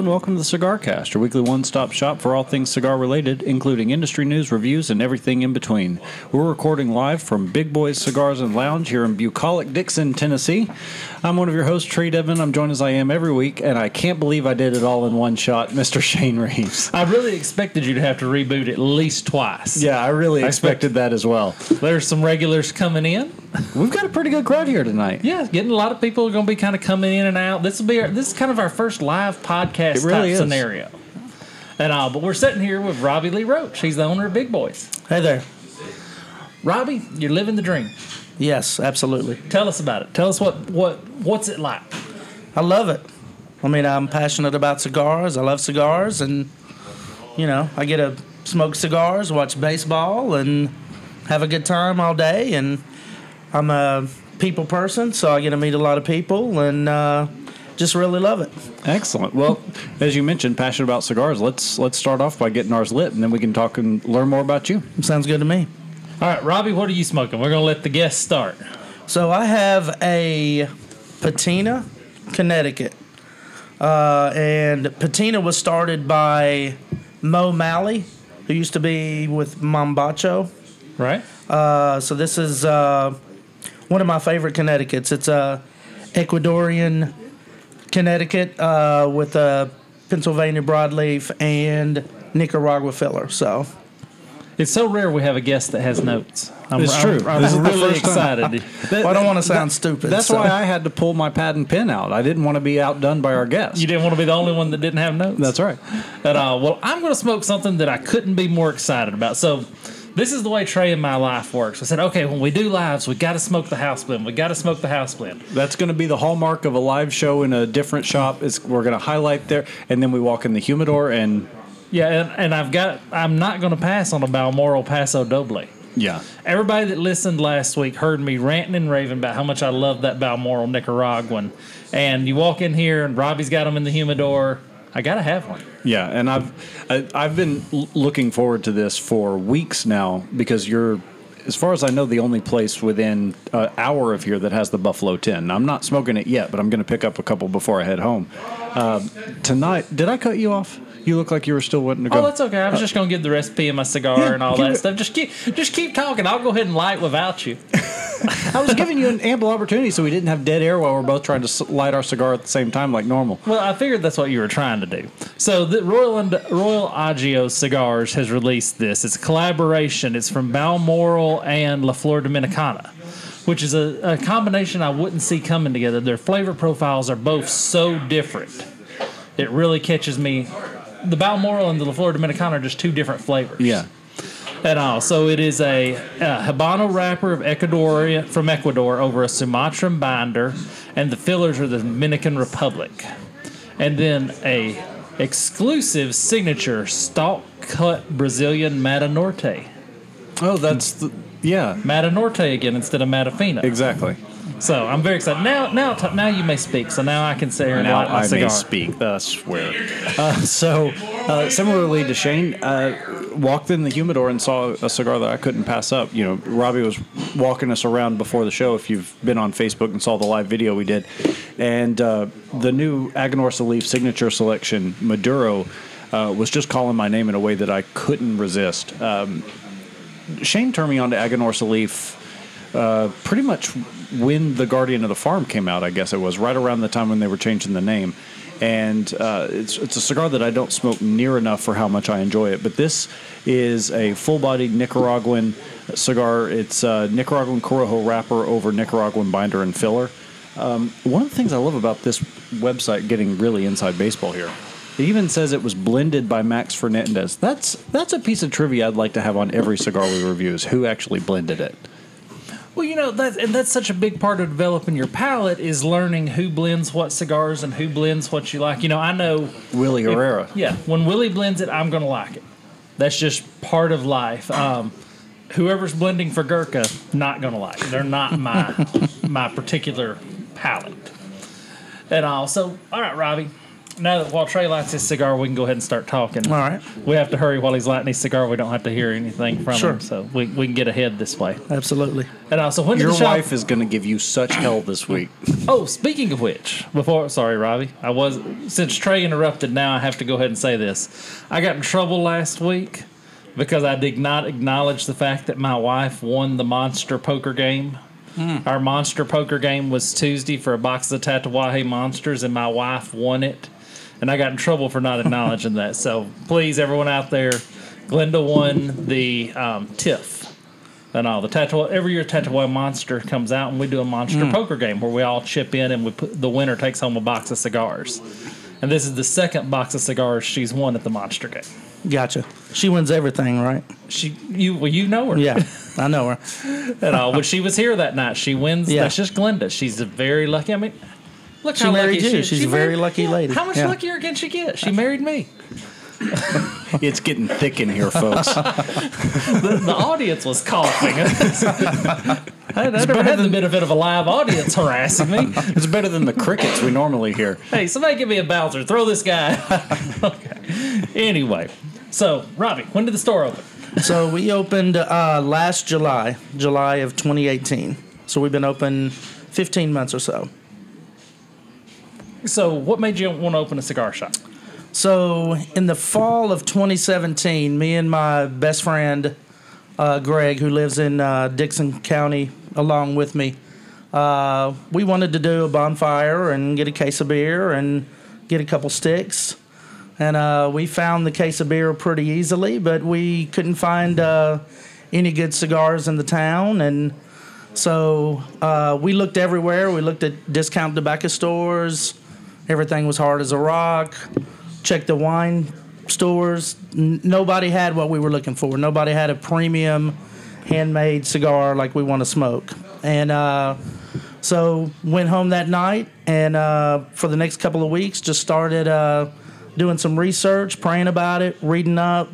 and welcome to the Cigar Cast, your weekly one stop shop for all things cigar related, including industry news, reviews, and everything in between. We're recording live from Big Boys Cigars and Lounge here in bucolic Dickson, Tennessee. I'm one of your hosts, Trae Devon. I'm joined as I am every week, and I can't believe I did it all in one shot, Mr. Shane Reeves. I really expected you to have to reboot at least twice. Yeah, I really I expected that as well. There's some regulars coming in. We've got a pretty good crowd here tonight. Yeah, getting a lot of people are going to be kind of coming in and out. This will be our, this is kind of our first live podcast It really type is. scenario. And uh, but we're sitting here with Robbie Lee Roach. He's the owner of Big Boys. Hey there. Robbie, you're living the dream. Yes, absolutely. Tell us about it. Tell us what what what's it like. I love it. I mean, I'm passionate about cigars. I love cigars, and you know, I get to smoke cigars, watch baseball, and have a good time all day. And I'm a people person, so I get to meet a lot of people, and uh, just really love it. Excellent. Well, as you mentioned, passionate about cigars. Let's let's start off by getting ours lit, and then we can talk and learn more about you. Sounds good to me. All right, Robbie, what are you smoking? We're going to let the guests start. So I have a patina, Connecticut, uh, and patina was started by Mo Malley, who used to be with Mombacho. Right? Uh, so this is uh, one of my favorite Connecticut's. It's a Ecuadorian Connecticut uh, with a Pennsylvania broadleaf and Nicaragua filler. So It's so rare we have a guest that has notes. I'm, It's I'm- true. I'm, This is the really first time. excited. well, I don't want to sound stupid. That's so- why I had to pull my pad and pen out. I didn't want to be outdone by our guests. You didn't want to be the only one that didn't have notes. That's right. At all. Well, I'm going to smoke something that I couldn't be more excited about. So, this is the way Trey in my life works. I said, okay, when we do lives, we got to smoke the house blend. We got to smoke the house blend. That's going to be the hallmark of a live show in a different shop. Is we're going to highlight there, and then we walk in the humidor, and Yeah, and, and I've got. I'm not going to pass on a Balmoral Paso Doble. yeah, Everybody that listened last week heard me ranting and raving about how much I love that Balmoral Nicaraguan. And you walk in here, and Robbie's got them in the humidor. I got to have one. yeah. And I've I, I've been l- looking forward to this for weeks now because you're. As far as I know, the only place within an hour of here that has the Buffalo 10. Now, I'm not smoking it yet, but I'm going to pick up a couple before I head home. Uh, tonight, did I cut you off? You look like you were still wanting to go. Oh, that's okay. I was just gonna give the recipe of my cigar Yeah, and all give that it- stuff. Just keep, just keep talking. I'll go ahead and light without you. I was giving you an ample opportunity so we didn't have dead air while we're both trying to s- light our cigar at the same time like normal. Well, I figured that's what you were trying to do. So, the Royal and Royal Agio Cigars has released this. It's a collaboration. It's from Balmoral and La Flor Dominicana, which is a, a combination I wouldn't see coming together. Their flavor profiles are both so different. It really catches me. The Balmoral and the La Flor Dominicana are just two different flavors. Yeah. at all. So it is a, a Habano wrapper of Ecuador from Ecuador over a Sumatran binder, and the fillers are the Dominican Republic, and then a exclusive signature stalk cut Brazilian Matanorte. Oh, that's the, yeah, Matanorte again instead of Matafina. exactly. So I'm very excited. Now, now, now you may speak. So now I can say here and Now light my I cigar. may speak. I swear. Uh, so, uh, similarly to Shane, uh, walked in the humidor and saw a cigar that I couldn't pass up. You know, Robbie was walking us around before the show. If you've been on Facebook and saw the live video we did, and uh, the new Aganorsa Leaf signature selection Maduro uh, was just calling my name in a way that I couldn't resist. Um, Shane turned me on to Aganorsa Leaf uh, pretty much when the Guardian of the Farm came out. I guess it was right around the time when they were changing the name. And uh, it's it's a cigar that I don't smoke near enough for how much I enjoy it. But this is a full-bodied Nicaraguan cigar. It's a Nicaraguan Corojo wrapper over Nicaraguan binder and filler. Um, one of the things I love about this website, getting really inside baseball here, it even says it was blended by Max Fernandez. That's that's a piece of trivia I'd like to have on every cigar we review. Is who actually blended it? Well, you know that, and that's such a big part of developing your palate is learning who blends what cigars and who blends what you like. You know, I know Willy Herrera. Yeah, when Willy blends it, I'm going to like it. That's just part of life. Um, whoever's blending for Gurkha, not going to like. it. They're not my my particular palate at all. So, all right, Robbie, now that while Trae lights his cigar, we can go ahead and start talking. All right. We have to hurry while he's lighting his cigar. We don't have to hear anything from Sure. him, so we, we can get ahead this way. Absolutely. And also, when Your the shop? wife is going to give you such hell this week. Oh, speaking of which, before sorry, Robbie, I was since Trae interrupted. Now I have to go ahead and say this. I got in trouble last week because I did not acknowledge the fact that my wife won the monster poker game. Hmm. Our monster poker game was Tuesday for a box of Tatuaje monsters, and my wife won it. And I got in trouble for not acknowledging that. So please, everyone out there, Glenda won the um, TIFF and all the Tatuaje. Every year, Tatuaje Monster comes out, and we do a monster poker game where we all chip in, and we put, the winner takes home a box of cigars. And this is the second box of cigars she's won at the monster game. Gotcha. She wins everything, right? She, you, well, you know her. Yeah, I know her. And all. When she was here that night, she wins. Yeah. That's just Glenda. She's a very lucky. I mean, look She how married lucky you. she. She's She a very married- lucky lady. How much Yeah. luckier can she get? She married me. It's getting thick in here, folks. The, the audience was coughing. I I never had the benefit of a live audience harassing me. It's better than the crickets we normally hear. Hey, somebody give me a bouncer. Throw this guy. okay. Anyway, so Robbie, when did the store open? So we opened uh, last July, July of 2018. So we've been open 15 months or so. So, what made you want to open a cigar shop? So in the fall of 2017, me and my best friend uh, Greg, who lives in uh, Dickson County, along with me, uh, we wanted to do a bonfire and get a case of beer and get a couple sticks. And uh, we found the case of beer pretty easily, but we couldn't find uh, any good cigars in the town. And so uh, we looked everywhere. We looked at discount tobacco stores. Everything was hard as a rock. Checked the wine stores. N- nobody had what we were looking for. Nobody had a premium handmade cigar like we want to smoke. And uh, so went home that night, and uh, for the next couple of weeks, just started uh, doing some research, praying about it, reading up,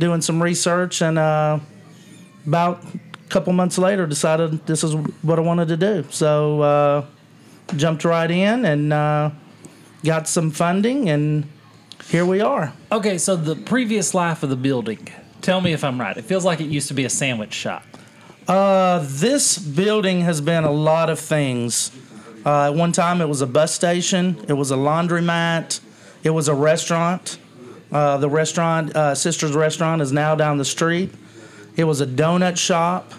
doing some research, and uh, about a couple months later, decided this is what I wanted to do. So uh, jumped right in and uh, got some funding, and here we are. Okay, so the previous life of the building. Tell me if I'm right. It feels like it used to be a sandwich shop. Uh, this building has been a lot of things. Uh, at one time, it was a bus station. It was a laundromat. It was a restaurant. Uh, the restaurant, uh, Sisters Restaurant, is now down the street. It was a donut shop,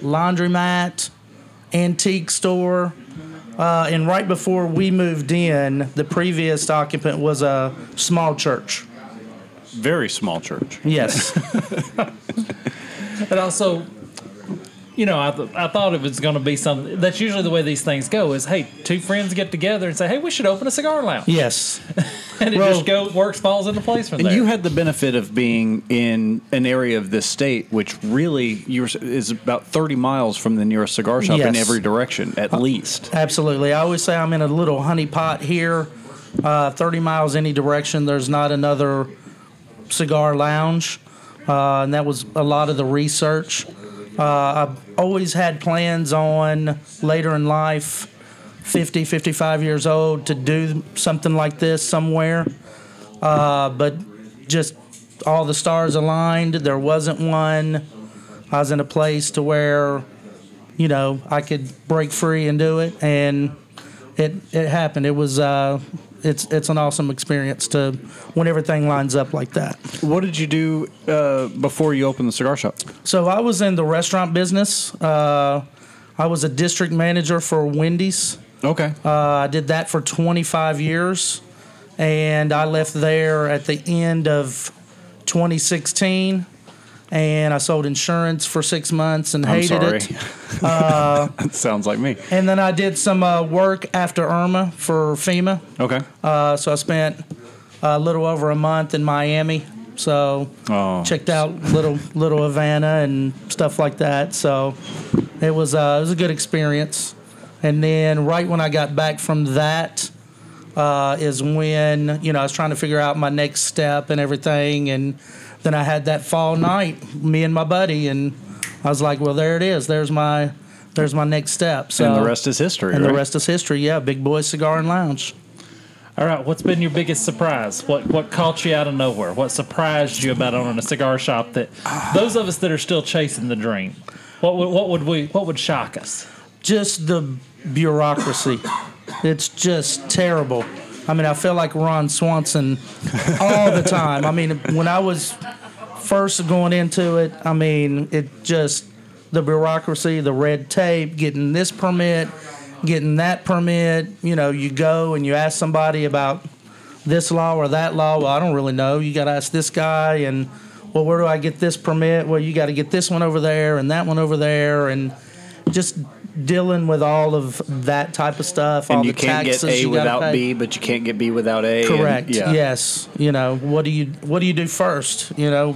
laundromat, antique store. Uh, and right before we moved in, the previous occupant was a small church. Very small church. Yes. And also, you know, I, th- I thought it was going to be something. That's usually the way these things go. Is hey, two friends get together and say, hey, we should open a cigar lounge, yes. and it Well- just go works falls into place from And there. you had the benefit of being in an area of this state, which really you were, is about 30 miles from the nearest cigar shop in every direction, at least. Absolutely. I always say I'm in a little honey pot here. Uh, 30 miles any direction, there's not another cigar lounge. Uh, and that was a lot of the research. Uh, I've always had plans on later in life, 50, 55 years old, to do something like this somewhere. Uh, but just all the stars aligned. There wasn't one. I was in a place to where you know, I could break free and do it, and it it happened. It was uh, it's it's an awesome experience to when everything lines up like that. What did you do uh, before you opened the cigar shop? So I was in the restaurant business. Uh, I was a district manager for Wendy's. Okay. Uh, I did that for 25 years, and I left there at the end of 2016. And I sold insurance for six months and hated it. Uh, that sounds like me. And then I did some uh, work after Irma for FEMA. Okay. Uh, so I spent a little over a month in Miami. So Oh. checked out little little Havana and stuff like that. So it was uh, it was a good experience. And then right when I got back from that uh, is when you know I was trying to figure out my next step and everything. And then I had that fall night, me and my buddy, and I was like, well, there it is. There's my there's my next step. So and the rest is history. and the rest is history. Yeah, Big Boy Cigar and Lounge. All right, what's been your biggest surprise? What what caught you out of nowhere? What surprised you about owning a cigar shop that those of us that are still chasing the dream? What would what would we what would shock us? just the bureaucracy. It's just terrible. I mean, I feel like Ron Swanson all the time. I mean, when I was first going into it, I mean, it just the bureaucracy, the red tape, getting this permit, getting that permit. You know, you go and you ask somebody about this law or that law. Well, I don't really know. You got to ask this guy, and well, where do I get this permit? Well, you got to get this one over there and that one over there, and just dealing with all of that type of stuff. all And you the can't get taxes A without. B, but you can't get B without A. and- Correct. yeah. Yes. You know, what do you what do you do first? You know,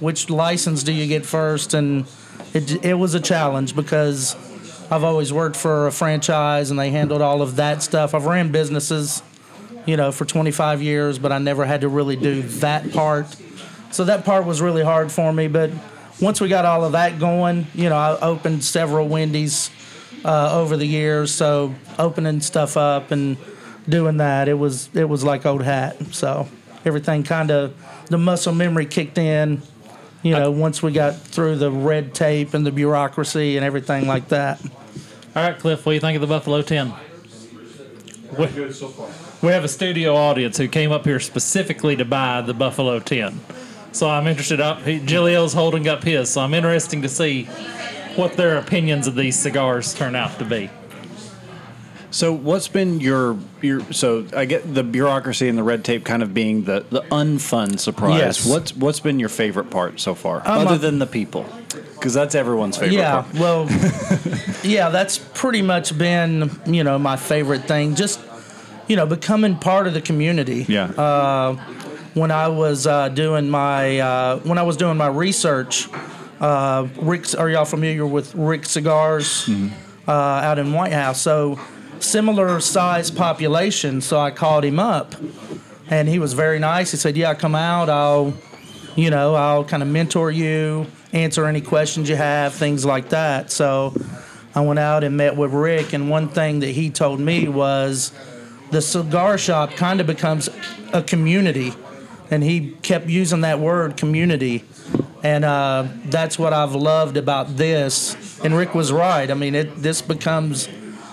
which license do you get first? And it it was a challenge because I've always worked for a franchise and they handled all of that stuff. I've ran businesses, you know, for 25 years, but I never had to really do that part. So that part was really hard for me, but once we got all of that going, you know, I opened several Wendy's uh, over the years. So opening stuff up and doing that, it was it was like old hat. So everything kind of the muscle memory kicked in. You know, once we got through the red tape and the bureaucracy and everything like that. All right, Cliff, what do you think of the Buffalo 10? We, we have a studio audience who came up here specifically to buy the Buffalo 10. So I'm interested up he, Gilio's holding up his, so I'm interesting to see what their opinions of these cigars turn out to be. So what's been your your so I get the bureaucracy and the red tape kind of being the the unfun surprise. Yes. What's what's been your favorite part so far, Um, other uh, than the people? Because that's everyone's favorite yeah, part. well, yeah, that's pretty much been you know my favorite thing. Just you know becoming part of the community. Yeah. When I was uh, doing my uh, when I was doing my research. Uh, Rick's, are y'all familiar with Rick Cigars uh, out in White House? So similar size population. So I called him up, and he was very nice. He said, "Yeah, come out. I'll, you know, I'll kind of mentor you, answer any questions you have, things like that." So I went out and met with Rick, and one thing that he told me was the cigar shop kind of becomes a community, and he kept using that word community, and uh, that's what I've loved about this. And Rick was right. I mean, it this becomes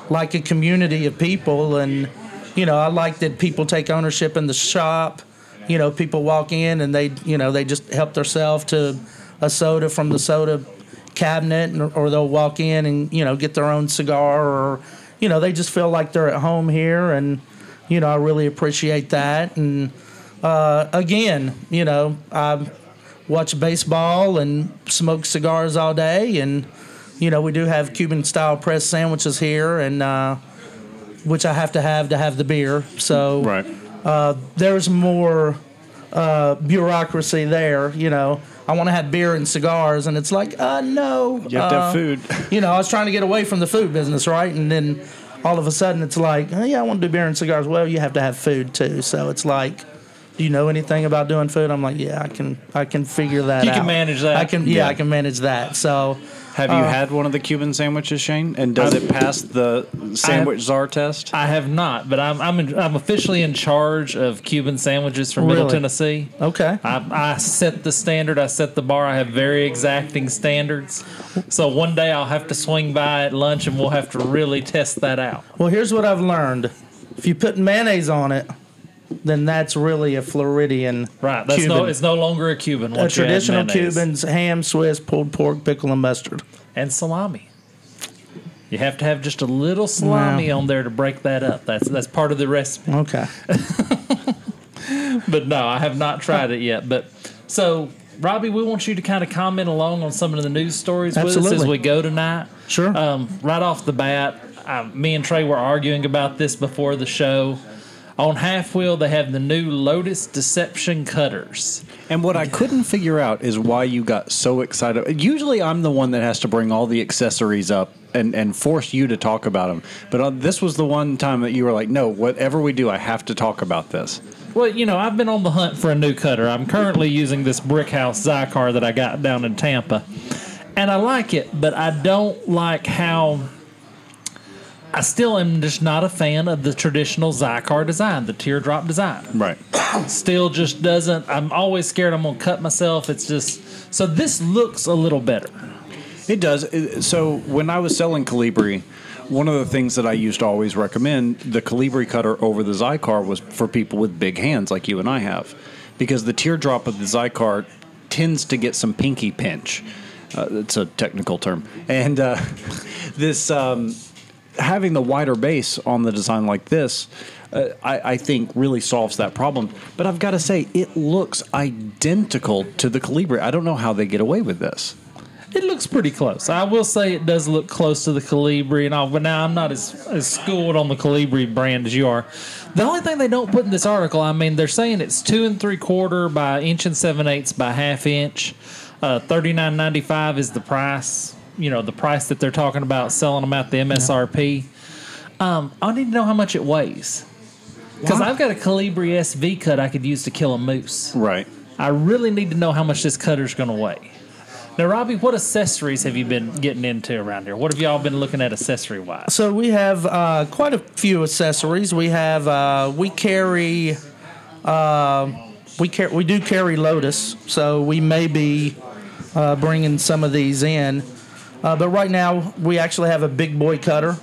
like a community of people, and you know, I like that people take ownership in the shop. You know, people walk in and they, you know, they just help themselves to a soda from the soda cabinet, and- or they'll walk in and you know get their own cigar, or you know, they just feel like they're at home here, and you know, I really appreciate that. And uh, again, you know, I watch baseball and smoke cigars all day, and you know, we do have Cuban style press sandwiches here, and uh, which I have to have to have the beer. So right. there's more uh, bureaucracy there. You know, I want to have beer and cigars, and it's like, uh, no. You have to uh, have food. You know, I was trying to get away from the food business, right? And then all of a sudden, it's like, oh, yeah, I want to do beer and cigars. Well, you have to have food too. So it's like, do you know anything about doing food? I'm like, yeah, I can, I can figure that You out. can manage that. I can, yeah, Yeah. I can manage that. So. Have you uh, had one of the Cuban sandwiches, Shane? And does it pass the sandwich czar test? I have not, but I'm I'm, in, I'm officially in charge of Cuban sandwiches for Middle Tennessee. Okay. I, I set the standard. I set the bar. I have very exacting standards. So one day I'll have to swing by at lunch and we'll have to really test that out. Well, here's what I've learned: if you put mayonnaise on it, then that's really a Floridian. Right. That's Cuban. no. It's no longer a Cuban. a Once you add traditional. Cubans: ham, Swiss, pulled pork, pickle, and mustard. and salami. You have to have just a little salami Wow. on there to break that up. That's that's part of the recipe. Okay. But no, I have not tried it yet. But so, Robbie, we want you to kind of comment along on some of the news stories with us as we go tonight. Sure. Um, right off the bat, uh, me and Trae were arguing about this before the show. On Half Wheel, they have the new Lotus Deception cutters. And what I couldn't figure out is why you got so excited. Usually, I'm the one that has to bring all the accessories up and, and force you to talk about them. But uh, this was the one time that you were like, no, whatever we do, I have to talk about this. Well, you know, I've been on the hunt for a new cutter. I'm currently using this Brickhouse Xikar that I got down in Tampa. And I like it, but I don't like how I still am just not a fan of the traditional Xikar design, the teardrop design. Right. Still just doesn't. I'm always scared I'm gonna cut myself. It's just so this looks a little better. It does. So when I was selling Colibri, one of the things that I used to always recommend the Calibri cutter over the Xikar was for people with big hands like you and I have, because the teardrop of the Xikar tends to get some pinky pinch. Uh, it's a technical term, and uh, this um, having the wider base on the design like this. Uh, I, I think really solves that problem, but I've got to say it looks identical to the Colibri. I don't know how they get away with this. It looks pretty close. I will say it does look close to the Colibri and all, but now I'm not as, as schooled on the Colibri brand as you are. The only thing they don't put in this article, I mean, they're saying it's two and three quarter by inch and seven eighths by half inch. Uh, Thirty nine ninety five is the price. You know, the price that they're talking about selling them at the MSRP. Um, I need to know how much it weighs because I've got a Colibri SV cut I could use to kill a moose. Right. I really need to know how much this cutter's going to weigh. Now, Robbie, what accessories have you been getting into around here? What have y'all been looking at accessory wise? So we have uh, quite a few accessories. We have uh, we carry uh, we car- we do carry Lotus, so we may be uh, bringing some of these in. Uh, but right now we actually have a big boy cutter.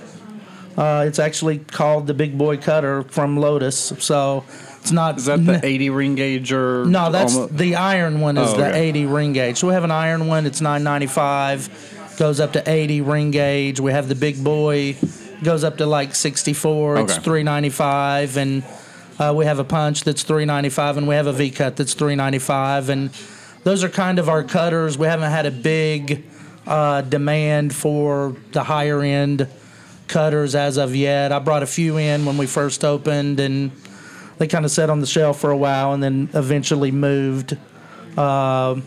Uh, it's actually called the Big Boy Cutter from Lotus. So it's not. Is that the 80 ring gauge or No, that's almo- the iron one is Oh, the okay. 80 ring gauge. So we have an iron one. It's 995, goes up to 80 ring gauge. We have the big boy, goes up to like 64. Okay. It's 395, and uh, we have a punch that's 395, and we have a V cut that's 395, and those are kind of our cutters. We haven't had a big uh, demand for the higher end cutters as of yet. I brought a few in when we first opened, and they kind of sat on the shelf for a while and then eventually moved. Uh,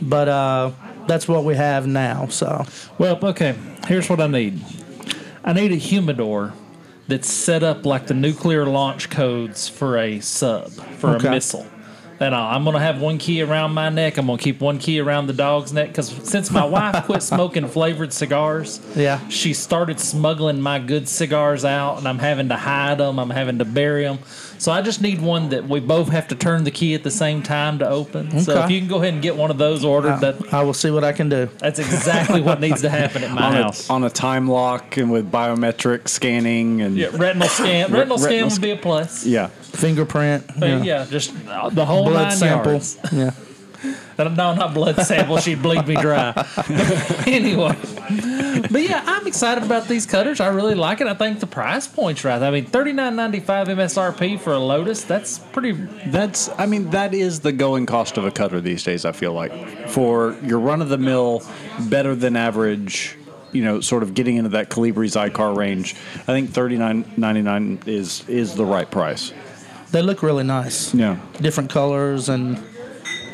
but uh, that's what we have now. So Well, okay, here's what I need I need a humidor that's set up like the nuclear launch codes for a sub, for Okay. a missile. And I- I'm going to have one key around my neck. I'm going to keep one key around the dog's neck because since my wife quit smoking flavored cigars, Yeah. she started smuggling my good cigars out, and I'm having to hide them. I'm having to bury them. So I just need one that we both have to turn the key at the same time to open. So if you can go ahead and get one of those ordered, that I will see what I can do. that's exactly what needs to happen at my on house. a, on a time lock and with biometric scanning and Yeah, retinal scan. Retinal scan retinal would be a plus. yeah. Fingerprint. But yeah, just uh, the whole Blood nine sample. yards. Yeah. No, not blood sample. She'd bleed me dry. anyway, but yeah, I'm excited about these cutters. I really like it. I think the price point's right. I mean, thirty nine ninety five MSRP for a Lotus. That's pretty. That's I mean that is the going cost of a cutter these days. I feel like for your run of the mill, better than average. You know, sort of getting into that Colibri Xikar range. I think thirty nine ninety nine is is the right price. They look really nice. Yeah. Different colors and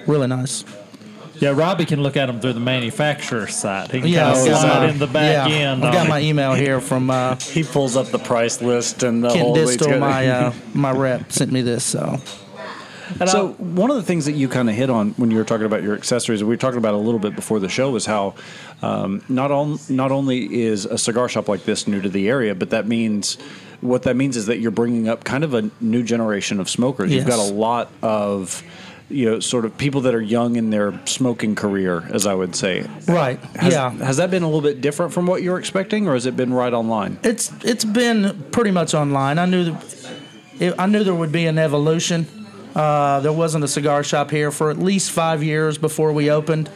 really nice. Yeah, Robbie can look at them through the manufacturer's site. He can Yeah, kind of slide my- in the back yeah, end. I've got it. my email here from uh, He pulls up the price list and the Ken whole Distel, my uh, my rep, sent me this. So And So I'll- one of the things that you kind of hit on when you were talking about your accessories, we were talking about a little bit before the show, was how um, not on, not only is a cigar shop like this new to the area, but that means what that means is that you're bringing up kind of a new generation of smokers. You've got a lot of you know sort of people that are young in their smoking career, as I would say. right, Has, yeah. Has that been a little bit different from what you're expecting, or has it been right online? It's it's been pretty much online. I knew that it, I knew there would be an evolution. Uh, there wasn't a cigar shop here for at least five years before we opened.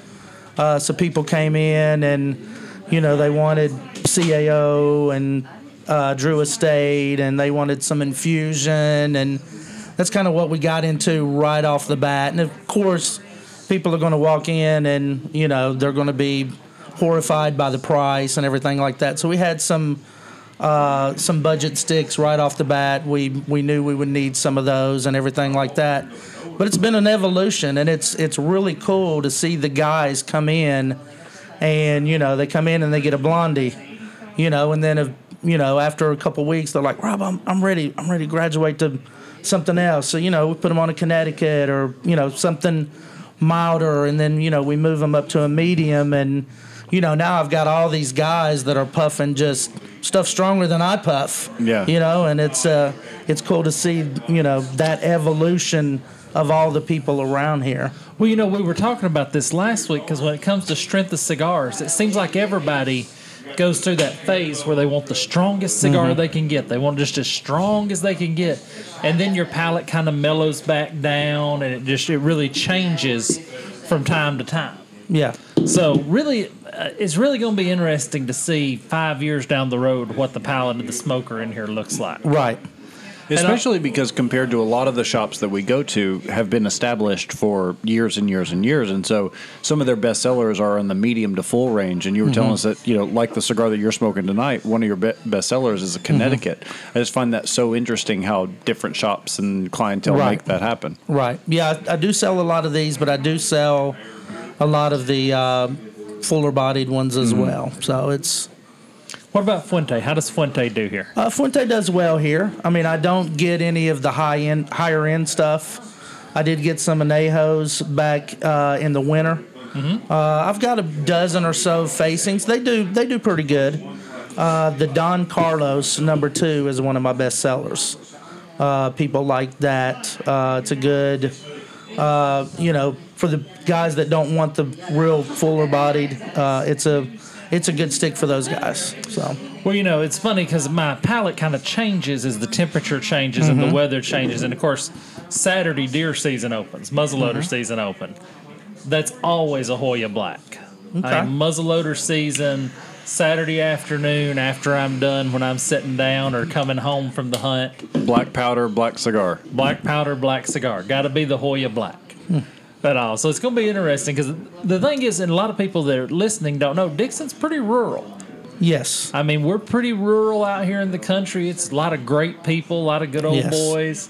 Uh, so people came in and you know they wanted CAO and uh, Drew Estate and they wanted some infusion and that's kind of what we got into right off the bat. And of course, people are going to walk in and you know they're going to be horrified by the price and everything like that. So we had some uh, some budget sticks right off the bat. We we knew we would need some of those and everything like that. But it's been an evolution, and it's it's really cool to see the guys come in, and you know they come in and they get a blondie, you know, and then if, you know after a couple weeks they're like, Rob, I'm I'm ready, I'm ready to graduate to something else. So you know we put them on a Connecticut or you know something milder, and then you know we move them up to a medium and you know, now I've got all these guys that are puffing just stuff stronger than I puff. Yeah. You know, and it's uh, it's cool to see you know that evolution of all the people around here. Well, you know, we were talking about this last week because when it comes to strength of cigars, it seems like everybody goes through that phase where they want the strongest cigar Mm-hmm. they can get. They want just as strong as they can get, and then your palate kind of mellows back down, and it just it really changes from time to time. Yeah. So really, uh, it's really going to be interesting to see five years down the road what the palate of the smoker in here looks like. Right. Especially because compared to a lot of the shops that we go to have been established for years and years and years, and so some of their best sellers are in the medium to full range. And you were telling mm-hmm. us that you know, like the cigar that you're smoking tonight, one of your be- best sellers is a mm-hmm. Connecticut. I just find that so interesting how different shops and clientele Right. make that happen. Right. Yeah, I, I do sell a lot of these, but I do sell a lot of the uh, fuller bodied ones as mm-hmm. well. So it's What about Fuente? How does Fuente do here? uh, Fuente does well here. I mean, I don't get any of the high end, higher end stuff. I did get some Anejos back uh, in the winter. Uh, I've got a dozen or so facings. They do they do pretty good. Uh, the Don Carlos number two is one of my best sellers. Uh, people like that. Uh, it's a good, uh, you know, for the guys that don't want the real fuller bodied. Uh, it's a it's a good stick for those guys. So Well, you know, it's funny because my palate kind of changes as the temperature changes and the mm-hmm. weather changes. And of course, Saturday deer season opens, muzzleloader mm-hmm. season open. That's always a Joya Black. Okay. I mean, muzzleloader season, Saturday afternoon after I'm done when I'm sitting down or coming home from the hunt, Black powder, black cigar. black powder, black cigar. Got to be the Joya Black. Hmm. At all. So it's going to be interesting because the thing is, and a lot of people that are listening don't know, Dickson's pretty rural. yes, I mean, we're pretty rural out here in the country. It's a lot of great people, a lot of good old Yes. boys,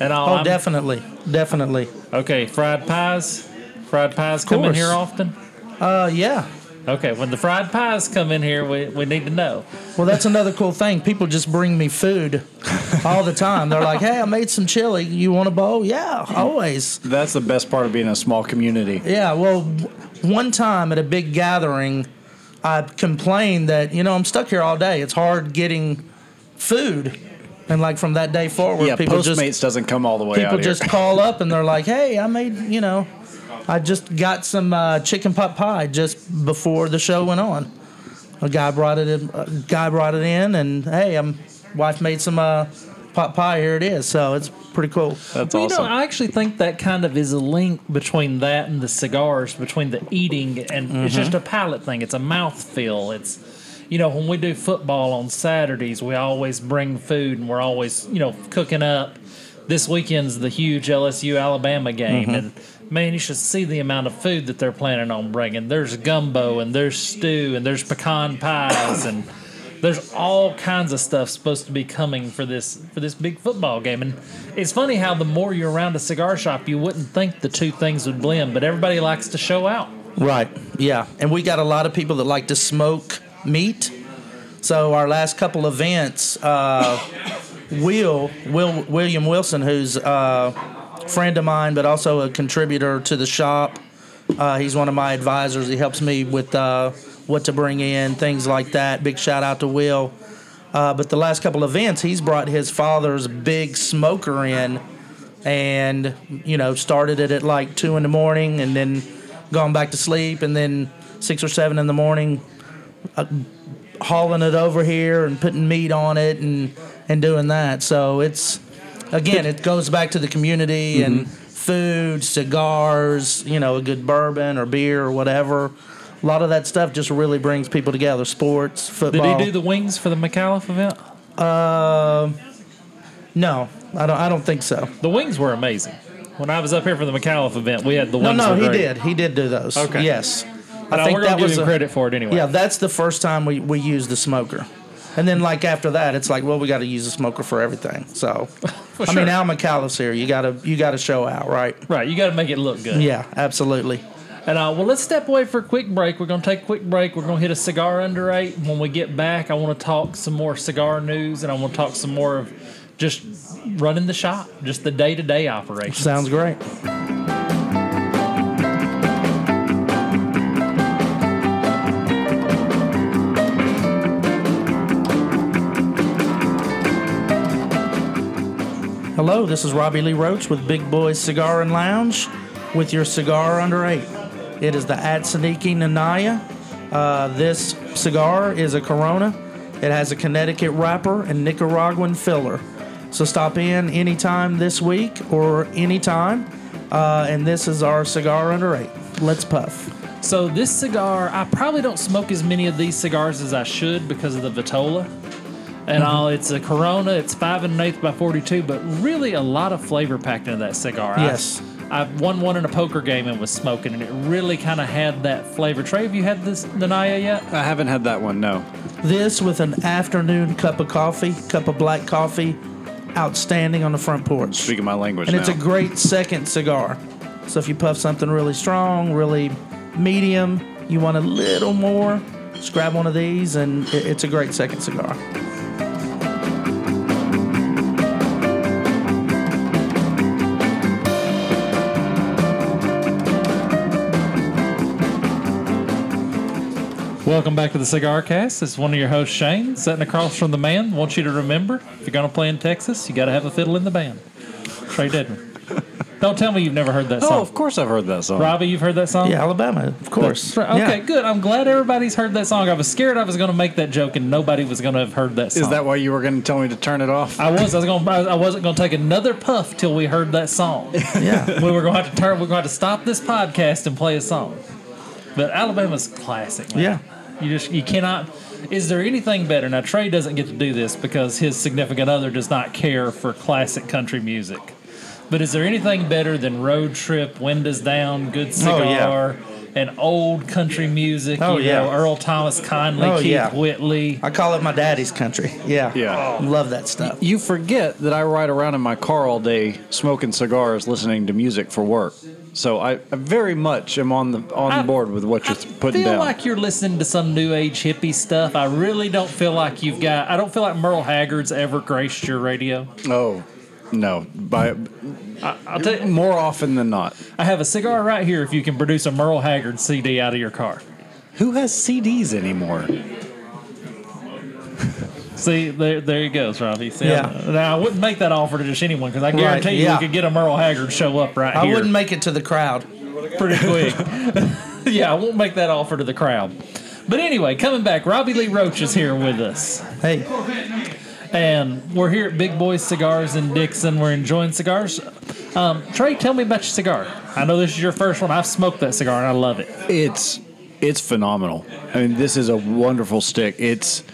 and all. Oh, I'm- definitely, definitely. Okay, fried pies. Fried pies come in here often. Uh, yeah. Okay, when the fried pies come in here, we, we need to know. Well, that's another cool thing. People just bring me food all the time. They're like, "Hey, I made some chili. You want a bowl?" Yeah, always. That's the best part of being a small community. Yeah. Well, one time at a big gathering, I complained that you know I'm stuck here all day. It's hard getting food, and like from that day forward, Yeah, people Postmates just doesn't come all the way people out here. just call up and they're like, "Hey, I made you know." I just got some uh, chicken pot pie just before the show went on. A guy brought it in. A guy brought it in, and hey, I'm wife made some uh, pot pie. Here it is. So it's pretty cool. That's Well, awesome. you know, I actually think that kind of is a link between that and the cigars, between the eating and it's just a palate thing. It's a mouth feel. It's, you know, when we do football on Saturdays, we always bring food and we're always, you know, cooking up. This weekend's the huge LSU Alabama game, and man, you should see the amount of food that they're planning on bringing. There's gumbo and there's stew and there's pecan pies and there's all kinds of stuff supposed to be coming for this for this big football game and it's funny how the more you're around a cigar shop you wouldn't think the two things would blend but everybody likes to show out Right. Yeah. And we got a lot of people that like to smoke meat. So our last couple events, uh, Will, Will William Wilson, who's a friend of mine, but also a contributor to the shop. Uh, he's one of my advisors. He helps me with uh, what to bring in, things like that. Big shout out to Will. Uh, but the last couple events, he's brought his father's big smoker in, and you know started it at like two in the morning, and then gone back to sleep, and then six or seven in the morning, uh, hauling it over here and putting meat on it and and doing that. So it's again, it goes back to the community and food, cigars, you know, a good bourbon or beer or whatever. A lot of that stuff just really brings people together. Sports, football. did he do the wings for the McAuliffe event Uh, no, I don't. I don't think so. the wings were amazing when I was up here for the McAuliffe event we had the No, wings no, were he did. He did do those. Okay. Yes. But we're gonna give him a- credit for it anyway Yeah, that's the first time we, we used the smoker. And then like after that, it's like, well, we got to use a smoker for everything. So, I mean. Al McAuliffe's here. You gotta you gotta show out, right? right you got to make it look good Yeah, absolutely. And uh, well, let's step away for a quick break. We're going to take a quick break. We're going to hit a cigar under eight. When we get back, I want to talk some more cigar news, and I want to talk some more of just running the shop, just the day to day operations. Sounds great. Hello, this is Robbie Lee Roach with Big Boys Cigar and Lounge with your cigar under eight. It is the Atsaniki Nanaya. Uh, this cigar is a Corona. It has a Connecticut wrapper and Nicaraguan filler. So stop in anytime this week or anytime. Uh, and this is our cigar under eight. Let's puff. So this cigar, I probably don't smoke as many of these cigars as I should because of the Vitola. And all, it's a Corona. It's five and an eighth by forty-two, but really a lot of flavor packed into that cigar. Yes. I, won one in a poker game and was smoking, and it really kind of had that flavor. Trae, have you had this Nanaya yet? I haven't had that one. No. This with an afternoon cup of coffee, cup of black coffee, outstanding on the front porch. Speaking my language And now. it's a great second cigar. So if you puff something really strong, really medium, you want a little more, just grab one of these, and it's a great second cigar. Welcome back to the Cigar Cast. This is one of your hosts, Shane, sitting across from the man. Want you to remember, if you're going to play in Texas, you got to have a fiddle in the band. Trae Dedman. Don't tell me you've never heard that oh, song. oh, of course I've heard that song. Robbie, you've heard that song? Yeah, Alabama, of course. Right, Okay, Yeah. good. I'm glad everybody's heard that song. I was scared I was going to make that joke and nobody was going to have heard that song. Is that why you were going to tell me to turn it off? I was. I was going. I wasn't going to take another puff till we heard that song. Yeah. we were going to have to turn. We are going to have to stop this podcast and play a song. But Alabama's classic. Man. Yeah. You just you cannot. Is there anything better? Now Trae doesn't get to do this because his significant other does not care for classic country music. But is there anything better than road trip, windows down, good Oh, yeah. Cigar, and old country music? Oh, you yeah. know, Earl Thomas Conley, Oh, Keith yeah. Whitley. I call it my daddy's country. Yeah. Yeah. Love that stuff. You forget that I ride around in my car all day smoking cigars, listening to music for work. So I, I very much am on the on I- board with what you're I putting feel like you're listening to some new age hippie stuff. I really don't feel like you've got. I don't feel like Merle Haggard's ever graced your radio. oh, no. By I'll tell you, more often than not. I have a cigar right here. If you can produce a Merle Haggard CD out of your car, Who has CDs anymore? see there, there he goes, Robbie. See, Yeah. I'm- Now I wouldn't make that offer to just anyone because I guarantee you yeah. we could get a Merle Haggard show up right I here I wouldn't make it to the crowd. pretty quick. yeah, I won't make that offer to the crowd. But anyway, coming back, Robbie Lee Roach is here with us. Hey, And we're here at Big Boy Cigars in Dickson. We're enjoying cigars. Um, Trae, tell me about your cigar. I know this is your first one. I've smoked that cigar and I love it. It's it's phenomenal. I mean, this is a wonderful stick. It's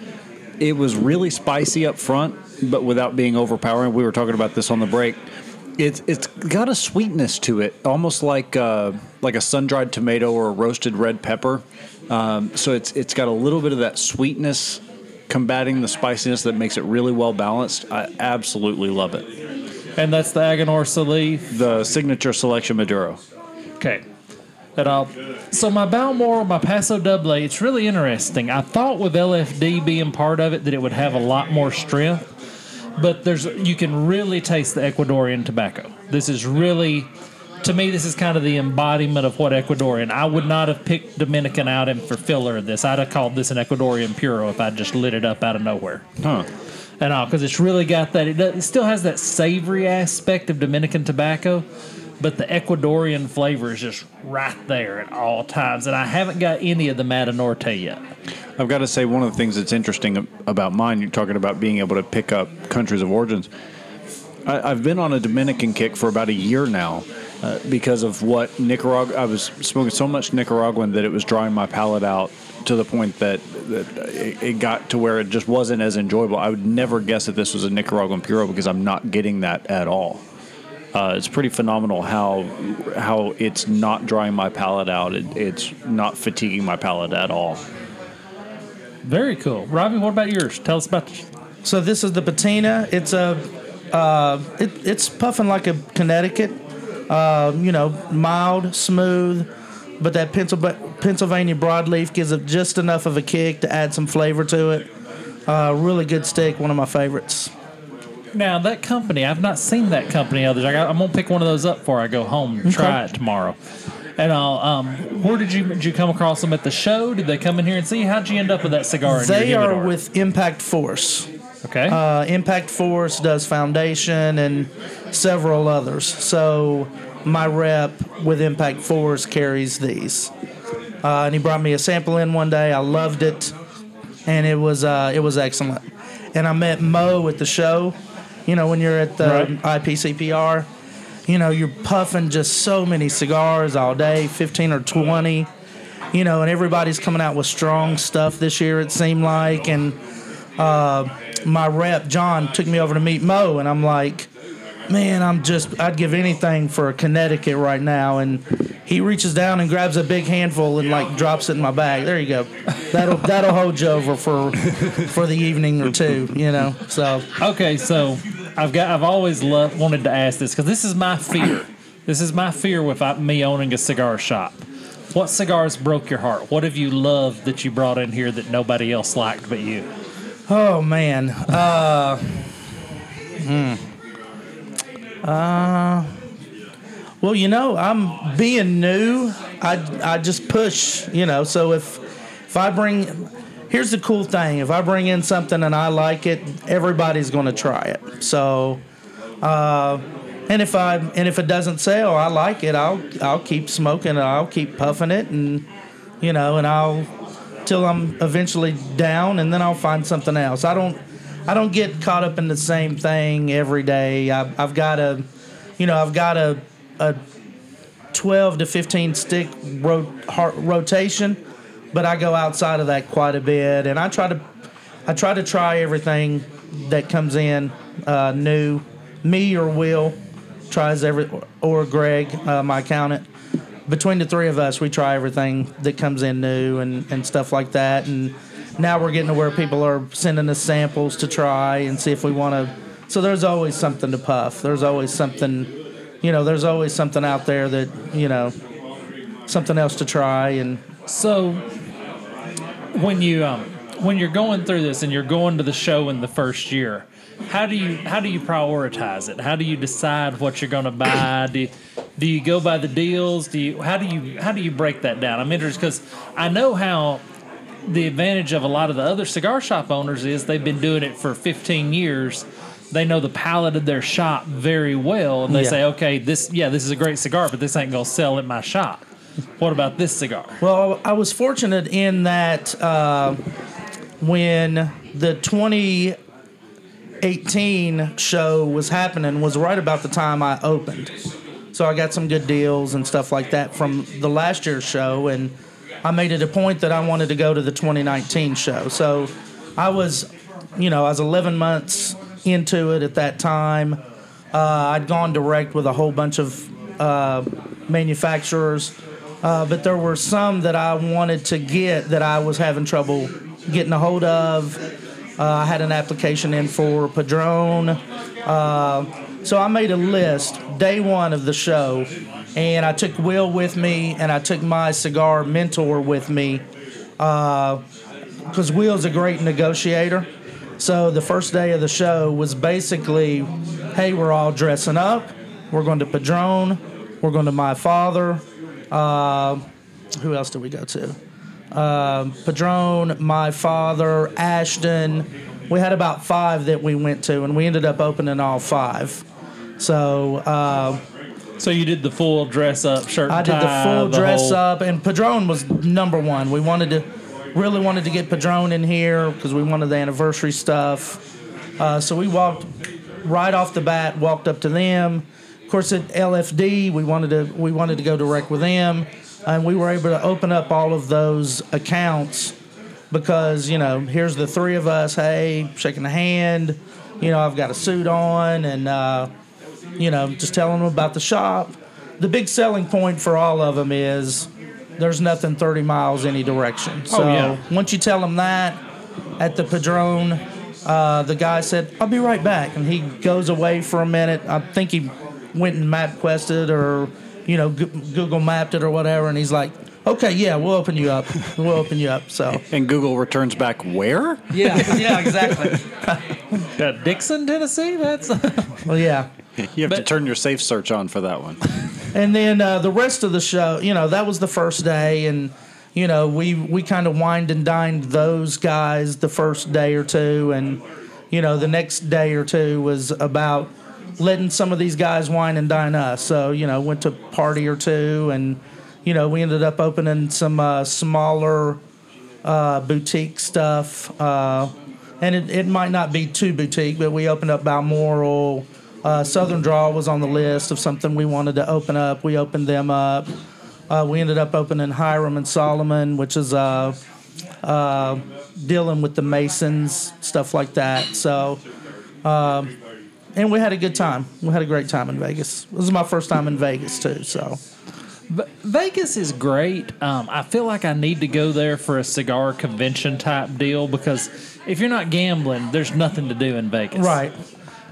it was really spicy up front, but without being overpowering. We were talking about this on the break. It's it's got a sweetness to it, almost like uh, like a sun dried tomato or a roasted red pepper. Um, so it's it's got a little bit of that sweetness combating the spiciness that makes it really well balanced. I absolutely love it. And that's the Aganorsa Leaf. The signature selection Maduro. Okay. All. So my Balmoral, my Paso Doble, it's really interesting. I thought with LFD being part of it that it would have a lot more strength, but there's you can really taste the Ecuadorian tobacco. This is really, to me, this is kind of the embodiment of what Ecuadorian. I would not have picked Dominican out in for filler of this. I'd have called this an Ecuadorian Puro if I just lit it up out of nowhere Huh. and all because it's really got that. It, does, it still has that savory aspect of Dominican tobacco, but the Ecuadorian flavor is just right there at all times. And I haven't got any of the Matanorte yet. I've got to say, one of the things that's interesting about mine, you're talking about being able to pick up countries of origins. I, I've been on a Dominican kick for about a year now uh, because of what Nicaragua. I was smoking so much Nicaraguan that it was drying my palate out to the point that, that it, it got to where it just wasn't as enjoyable. I would never guess that this was a Nicaraguan puro because I'm not getting that at all. Uh, it's pretty phenomenal how how it's not drying my palate out. It, it's not fatiguing my palate at all. Very cool. Robbie, what about yours? Tell us about. So this is the patina. It's a, uh, it, it's puffing like a Connecticut. Uh, you know, mild, smooth, but that Pennsylvania, Pennsylvania broadleaf gives it just enough of a kick to add some flavor to it. Uh, really good stick, one of my favorites. Now that company, I've not seen that company. Others, I got, I'm gonna pick one of those up before I go home and try it tomorrow. And I'll, um, where did you did you come across them at the show? Did they come in here and see? How'd you end up with that cigar? In They are with Impact Force. Okay. Uh, Impact Force does Foundation and several others. So my rep with Impact Force carries these. Uh, and he brought me a sample in one day. I loved it, and it was uh, it was excellent. And I met Mo at the show. You know, when you're at the Right. IPCPR, you know, you're puffing just so many cigars all day, 15 or 20. You know, and everybody's coming out with strong stuff this year. It seemed like, and uh, my rep John took me over to meet Mo, and I'm like, man, I'm just I'd give anything for Connecticut right now. And he reaches down and grabs a big handful and like drops it in my bag. There you go. That'll that'll hold you over for for the evening or two. You know. So Okay, so I've got I've always loved, wanted to ask this because this is my fear. This is my fear with uh, me owning a cigar shop. What cigars broke your heart? What have you loved that you brought in here that nobody else liked but you? Oh man. Uh, hmm. Uh. Well, you know, I'm being new. I I just push. You know, so if if I bring here's the cool thing if i bring in something and i like it everybody's going to try it so uh, and if i and if it doesn't sell i like it i'll i'll keep smoking i'll keep puffing it and you know and i'll till i'm eventually down and then i'll find something else i don't i don't get caught up in the same thing every day i've, I've got a you know i've got a a 12 to 15 stick ro- rotation but I go outside of that quite a bit, and I try to I try to try everything that comes in uh, new. Me or Will tries every or Greg, uh, my accountant. Between the three of us, we try everything that comes in new and, and stuff like that. And now we're getting to where people are sending us samples to try and see if we want to. So there's always something to puff. There's always something, you know. There's always something out there that you know, something else to try and So when you um, when you're going through this and you're going to the show in the first year, how do you how do you prioritize it? How do you decide what you're going to buy? Do you, do you go by the deals? Do you how do you how do you break that down? I'm interested because I know how the advantage of a lot of the other cigar shop owners is they've been doing it for 15 years. They know the palate of their shop very well, and they Yeah. say, "Okay, this yeah, this is a great cigar, but this ain't gonna sell at my shop." What about this cigar? Well, I was fortunate in that uh, when the 2018 show was happening was right about the time I opened. So I got some good deals and stuff like that from the last year's show, and I made it a point that I wanted to go to the 2019 show. So I was, you know, I was 11 months into it at that time. Uh, I'd gone direct with a whole bunch of uh, manufacturers, uh, but there were some that I wanted to get that I was having trouble getting a hold of. Uh, I had an application in for Padron. Uh, so I made a list day one of the show, and I took Will with me, and I took my cigar mentor with me, because Will's a great negotiator. So the first day of the show was basically, hey, we're all dressing up. We're going to Padron. We're going to My Father. Uh, who else did we go to? Um, Padron, My Father, Ashton. We had about five that we went to, and we ended up opening all five. So uh, So you did the full dress up shirt. I did the full dress whole- up, and Padron was number one. We wanted to, really wanted to get Padron in here because we wanted the anniversary stuff. Uh, so we walked right off the bat, walked up to them. Of course, at LFD, we wanted to we wanted to go direct with them, and we were able to open up all of those accounts because you know here's the three of us. Hey, shaking the hand. You know, I've got a suit on, and uh, you know, just telling them about the shop. The big selling point for all of them is there's nothing 30 miles any direction. So yeah. once you tell them that at the padron uh, the guy said, I'll be right back. And he goes away for a minute. I think he went and map quested or, you know, Go- Google mapped it or whatever. And he's like, okay, yeah, we'll open you up. We'll open you up. So, And Google returns back where? yeah, yeah, exactly. Uh, Dickson, Tennessee. That's Well, yeah. You have to turn your safe search on for that one. And then uh, the rest of the show, you know, that was the first day, and you know, we we kind of wined and dined those guys the first day or two, and you know, the next day or two was about letting some of these guys wine and dine us. So, you know, went to party or two and, you know, we ended up opening some uh, smaller uh, boutique stuff. Uh, and it, it might not be too boutique, but we opened up Balmoral. Uh, Southern Draw was on the list of something we wanted to open up. We opened them up. Uh, we ended up opening Hiram and Solomon, which is uh, dealing with the Masons, stuff like that. So, um, and we had a good time. We had a great time in Vegas. This is my first time in Vegas too. So, Vegas is great. Um, I feel like I need to go there for a cigar convention type deal because if you're not gambling, there's nothing to do in Vegas. right.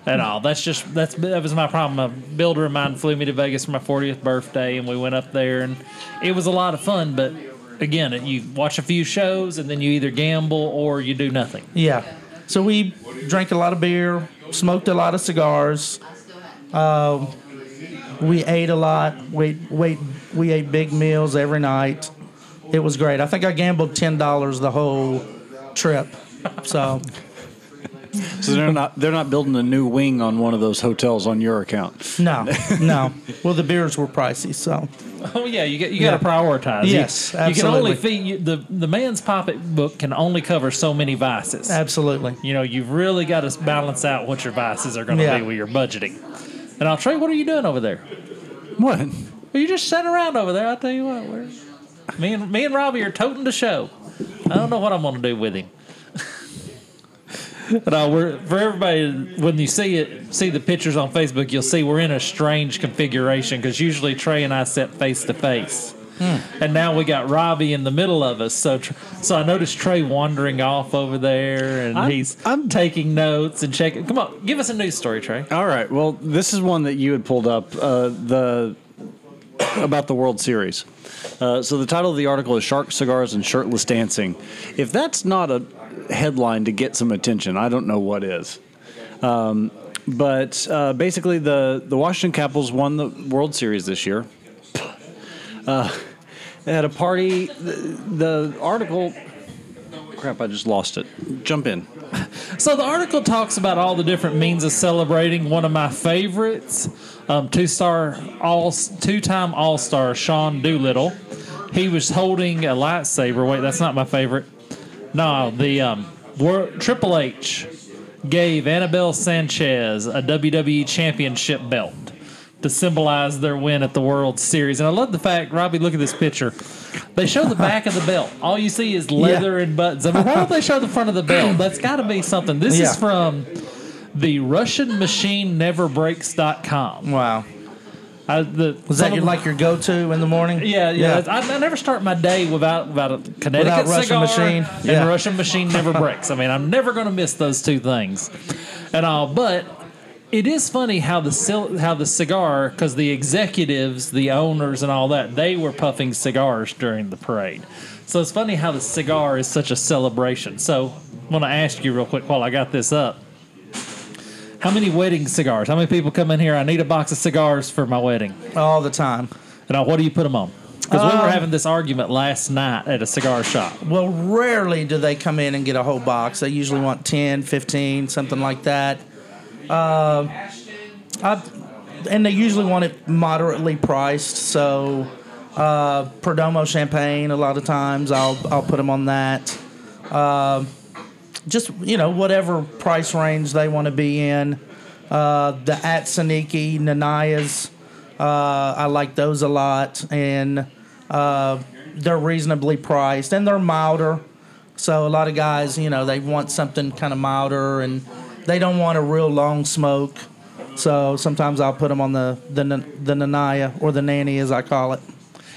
At all. That's just that's that was my problem. A builder of mine flew me to Vegas for my 40th birthday, and we went up there, and it was a lot of fun. But again, you watch a few shows, and then you either gamble or you do nothing. Yeah. So we drank a lot of beer, smoked a lot of cigars. Um, we ate a lot. We, we, we ate big meals every night. It was great. I think I gambled ten dollars the whole trip. So So they're not they're not building a new wing on one of those hotels on your account. no, no. Well, the beers were pricey. So Oh yeah, you get you Yeah. got to prioritize. You- Yes, you, can only absolutely. feed you, the the man's pocketbook can only cover so many vices. absolutely. You know, you've really got to balance out what your vices are going to Yeah. be with your budgeting. And I'll Trae, what are you doing over there? What? Well, you just sitting around over there. I tell you what, we're, me and me and Robbie are toting the show. I don't know what I'm going to do with him. But uh, we're for everybody when you see it, see the pictures on Facebook, you'll see we're in a strange configuration because usually Trae and I sit face to face. And now we got Robbie in the middle of us, so tr- so I noticed Trae wandering off over there, and I'm- he's I'm- taking notes and checking. Come on, give us a news story, Trae. All right. Well, this is one that you had pulled up uh, the about the World Series. Uh, so the title of the article is "Shark Cigars and Shirtless Dancing." If that's not a headline to get some attention, I don't know what is. Um, but uh, basically, the the Washington Capitals won the World Series this year. Uh, had a party. The, the article. Crap! I just lost it. Jump in. So the article talks about all the different means of celebrating. One of my favorites, um, two-star all two-time All-Star Sean Doolittle. He was holding a lightsaber. Wait, that's not my favorite. No, the um, Wor- Triple H gave Anibal Sanchez a WWE Championship belt to symbolize their win at the World Series. And I love the fact, Robbie, look at this picture. They show the back of the belt. All you see is leather and buttons. I mean, why don't they show the front of the belt? That's got to be something. This Yeah. is from the Russian Machine Never Breaks.com. Wow. I, the, Was that your like your go-to in the morning? yeah, yeah. I, I never start my day without without a Connecticut Without Russian cigar machine? and Yeah. Russian machine never breaks. I mean, I'm never going to miss those two things, and all. But it is funny how the how the cigar because the executives, the owners, and all that they were puffing cigars during the parade. So it's funny how the cigar is such a celebration. So I want to ask you real quick while I got this up. How many wedding cigars? How many people come in here? I need a box of cigars for my wedding. All the time. And uh, what do you put them on? Because we were Um, having this argument last night at a cigar shop. Well, rarely do they come in and get a whole box. They usually want 10, 15, something like that. Uh, I, and they usually want it moderately priced. So, uh, Perdomo champagne, a lot of times I'll, I'll put them on that. Uh, just, you know, whatever price range they want to be in. Uh, the Atsaniki, Nanayas, uh, I like those a lot. And uh, they're reasonably priced and they're milder. So a lot of guys, you know, they want something kind of milder and they don't want a real long smoke. So sometimes I'll put them on the the the Nanaya or the Nanny as I call it.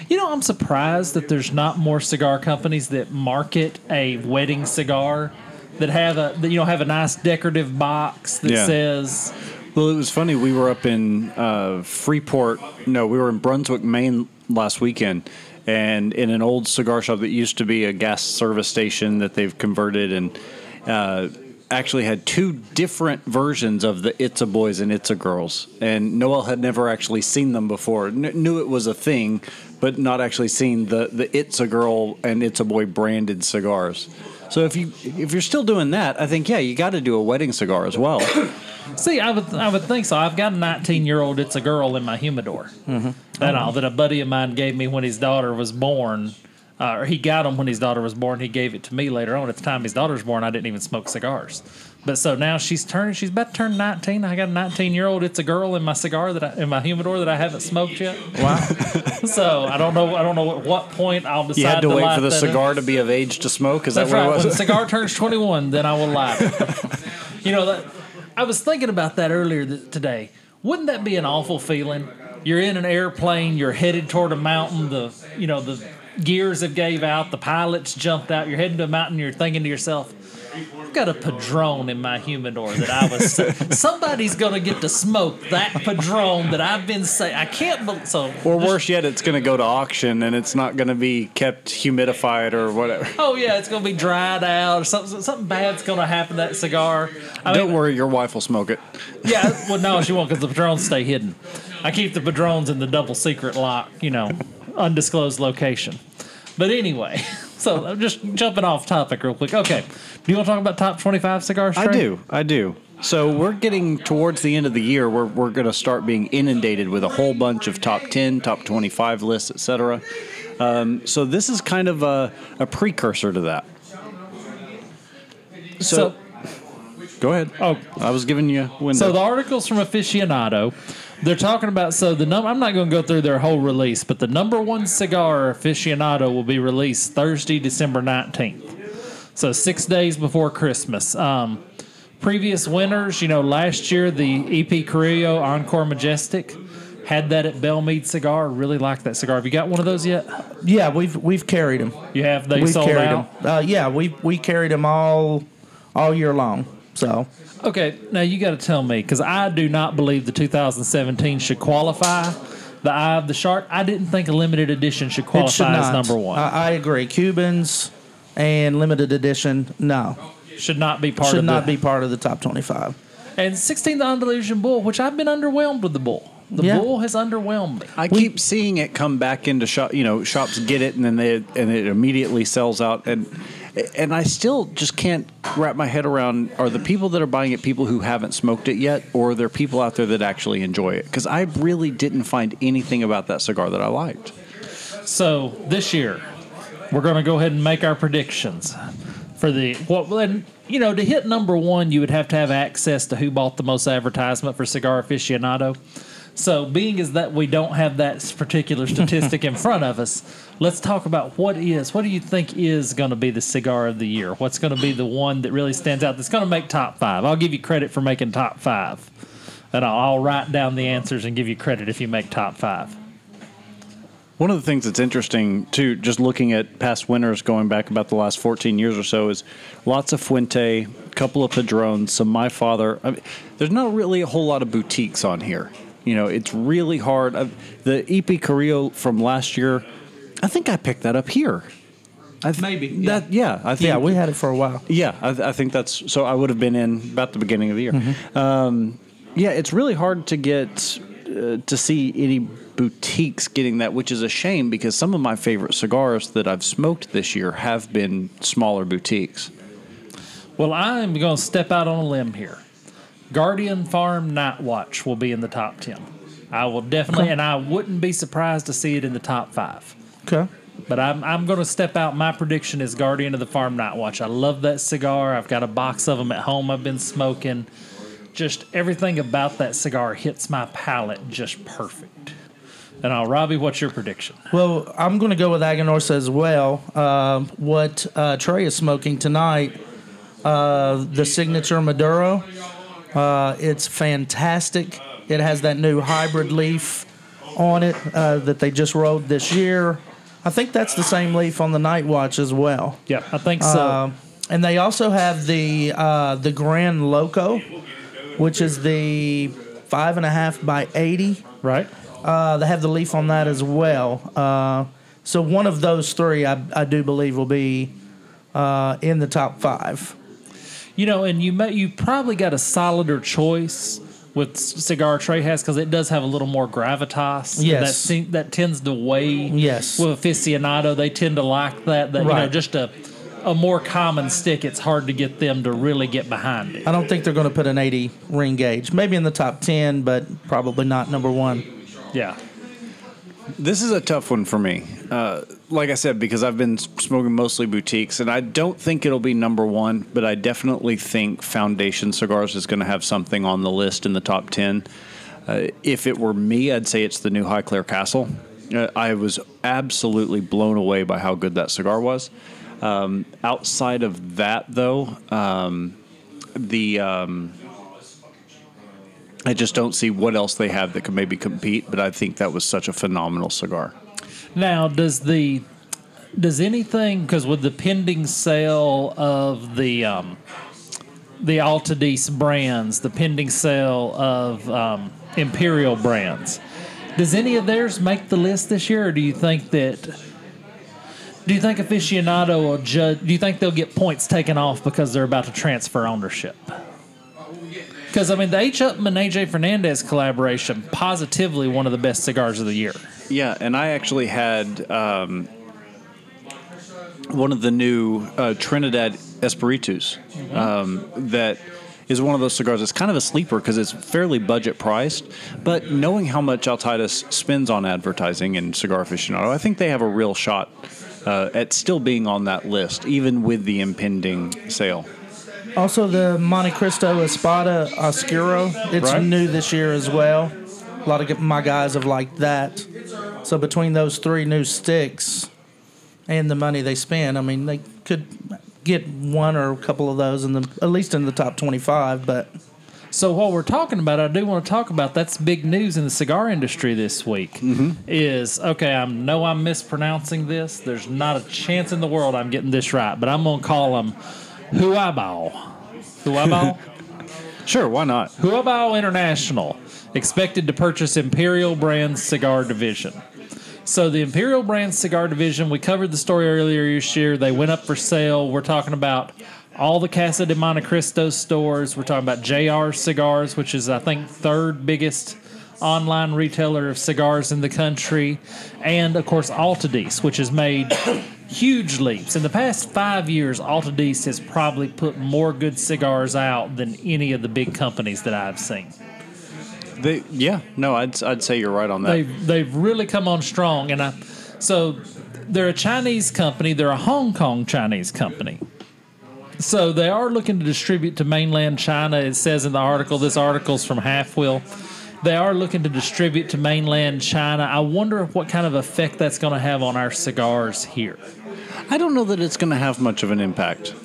You know, I'm surprised that there's not more cigar companies that market a wedding cigar that have a that you know have a nice decorative box that Yeah. says Well, it was funny. We were up in uh, Freeport. No, we were in Brunswick, Maine last weekend, and in an old cigar shop that used to be a gas service station that they've converted, and uh, actually had two different versions of the It's a Boys and It's a Girls. And Noel had never actually seen them before. Kn- knew it was a thing, but not actually seen the the It's a Girl and It's a Boy branded cigars. So if you if you're still doing that, I think yeah, you got to do a wedding cigar as well. See, I would I would think so. I've got a 19 year old. It's a girl in my humidor. Mm-hmm. That all that a buddy of mine gave me when his daughter was born. Uh, or he got him when his daughter was born. He gave it to me later on. At the time his daughter was born, I didn't even smoke cigars. But so now she's turned. She's about to turn 19. I got a 19 year old. It's a girl in my cigar that I, in my humidor that I haven't smoked yet. Wow. So I don't know. I don't know at what point I'll decide You had to wait for the that in. cigar to be of age to smoke. Is That's that what right. it When the was? cigar turns 21, then I will light you know, that, I was thinking about that earlier th- today. Wouldn't that be an awful feeling? You're in an airplane, you're headed toward a mountain, the you know, the gears have gave out, the pilots jumped out, you're heading to a mountain, you're thinking to yourself, I've got a padron in my humidor that I was somebody's gonna get to smoke that padron that I've been saying I can't believe so or worse yet, it's going to go to auction and it's not going to be kept humidified or whatever. Oh yeah, it's gonna be dried out or something. Something bad's gonna happen to that cigar. I Don't mean, worry, your wife will smoke it. Yeah, well, no, she won't because the padrons stay hidden. I keep the padrons in the double secret lock, you know, undisclosed location. But anyway, so I'm just jumping off topic real quick. Okay, do you want to talk about top 25 cigars? I do. I do. So we're getting towards the end of the year where we're going to start being inundated with a whole bunch of top 10, top 25 lists, etc. Um, so this is kind of a, a precursor to that. So, So, go ahead. oh, I was giving you a window. So the articles from Aficionado, they're talking about. So the number. I'm not going to go through their whole release, but the number one cigar Aficionado will be released Thursday, December 19th. So six days before Christmas. Um, previous winners, you know, last year the EP Carrillo Encore Majestic had that at Bellmead Cigar. Really liked that cigar. Have you got one of those yet? Yeah, we've we've carried them. You have. They We've sold carried out. them. Uh, yeah, we we carried them all all year long. So Okay, now you got to tell me because I do not believe the 2017 should qualify. The Eye of the Shark. I didn't think a limited edition should it should qualify not. as number one. I, I agree. Cubans and limited edition, no, should not be part should of not the, be part of the top twenty-five. And 16th Andalusian Bull, which I've been underwhelmed with the Bull. The Yeah. Bull has underwhelmed me. I keep seeing it come back into shop. You know, shops get it and then they and it immediately sells out. And and I still just can't wrap my head around: are the people that are buying it people who haven't smoked it yet, or are there people out there that actually enjoy it? Because I really didn't find anything about that cigar that I liked. So this year, we're going to go ahead and make our predictions for the what. And you know, to hit number one, you would have to have access to who bought the most advertisement for Cigar Aficionado. So, being as that we don't have that particular statistic in front of us, let's talk about what is. What do you think is going to be the cigar of the year? What's going to be the one that really stands out? That's going to make top five. I'll give you credit for making top five, and I'll, I'll write down the answers and give you credit if you make top five. One of the things that's interesting too, just looking at past winners going back about the last 14 years or so, is lots of Fuente, couple of Padrons, some My Father. I mean, there's not really a whole lot of boutiques on here. You know, it's really hard. Uh, The EP Carrillo from last year, I think I picked that up here. I th- Maybe, yeah. That, yeah, I think Yeah, we had it for a while. yeah, I, I think that's so. I would have been in about the beginning of the year. Um, yeah, it's really hard to get uh, to see any boutiques getting that, which is a shame because some of my favorite cigars that I've smoked this year have been smaller boutiques. Well, I'm going to step out on a limb here. Guardian Farm Night Watch will be in the top 10. I will definitely, and I wouldn't be surprised to see it in the top five. Okay. But I'm, I'm going to step out. My prediction is Guardian of the Farm Night Watch. I love that cigar. I've got a box of them at home I've been smoking. Just everything about that cigar hits my palate just perfect. And I'll, Robbie, what's your prediction? Well, I'm going to go with Aganorsa as well. Um what uh, Trae is smoking tonight, uh, the signature Maduro. Uh, it's fantastic. It has that new hybrid leaf on it uh, that they just rolled this year. I think that's the same leaf on the Night Watch as well. Yeah, I think so. Um, and they also have the uh, the Grand Loco, which is the five and a half by eighty. right? Uh, they have the leaf on that as well. Uh, so one of those three, I, I do believe, will be uh, in the top five. You know, and you may, you probably got a solider choice with cigar Trae has because it does have a little more gravitas. Yes. that that tends to weigh. Yes. with aficionado, they tend to like that. That you know, just a a more common stick, it's hard to get them to really get behind it. I don't think they're going to put an 80 ring gauge. Maybe in the top 10, but probably not number one. Yeah. This is a tough one for me. Uh, like I said, because I've been smoking mostly boutiques, and I don't think it'll be number one, but I definitely think Foundation Cigars is going to have something on the list in the top 10. Uh, if it were me, I'd say it's the new Highclere Castle. Uh, I was absolutely blown away by how good that cigar was. Um, outside of that, though, um, the. Um, I just don't see what else they have that could maybe compete, but I think that was such a phenomenal cigar. Now, does the does anything because with the pending sale of the um, the Altadis brands, the pending sale of um, Imperial brands, does any of theirs make the list this year, or do you think that? Do you think aficionado will judge? Do you think they'll get points taken off because they're about to transfer ownership? Because I mean, the H. Upmann AJ Fernandez collaboration, positively one of the best cigars of the year. Yeah, and I actually had um, one of the new uh, Trinidad Espiritus um, that is one of those cigars. It's kind of a sleeper because it's fairly budget priced, but knowing how much Altadis spends on advertising and cigar aficionado, I think they have a real shot uh, at still being on that list, even with the impending sale. Also, the Montecristo Espada Oscuro. It's Right. new this year as well. A lot of my guys have liked that. So between those three new sticks and the money they spend, I mean, they could get one or a couple of those in the at least in the top twenty-five. But So while we're talking about it, I do want to talk about that's big news in the cigar industry this week. Mm-hmm. Is okay. I know I'm mispronouncing this. There's not a chance in the world I'm getting this right, but I'm gonna call them Huabao. Huabao. Sure, why not? Huabao International expected to purchase Imperial Brands cigar division. So the Imperial Brands cigar division, we covered the story earlier this year. They went up for sale. We're talking about all the Casa de Montecristo stores. We're talking about JR Cigars, which is I think third biggest online retailer of cigars in the country, and of course Altadis, which has made huge leaps. In the past five years, Altadis has probably put more good cigars out than any of the big companies that I've seen. They, yeah, no, I'd, I'd say you're right on that. They've they've really come on strong, and I so they're a Chinese company. They're a Hong Kong Chinese company. So they are looking to distribute to mainland China. It says in the article. This article's from Half Wheel. They are looking to distribute to mainland China. I wonder what kind of effect that's going to have on our cigars here. I don't know that it's going to have much of an impact.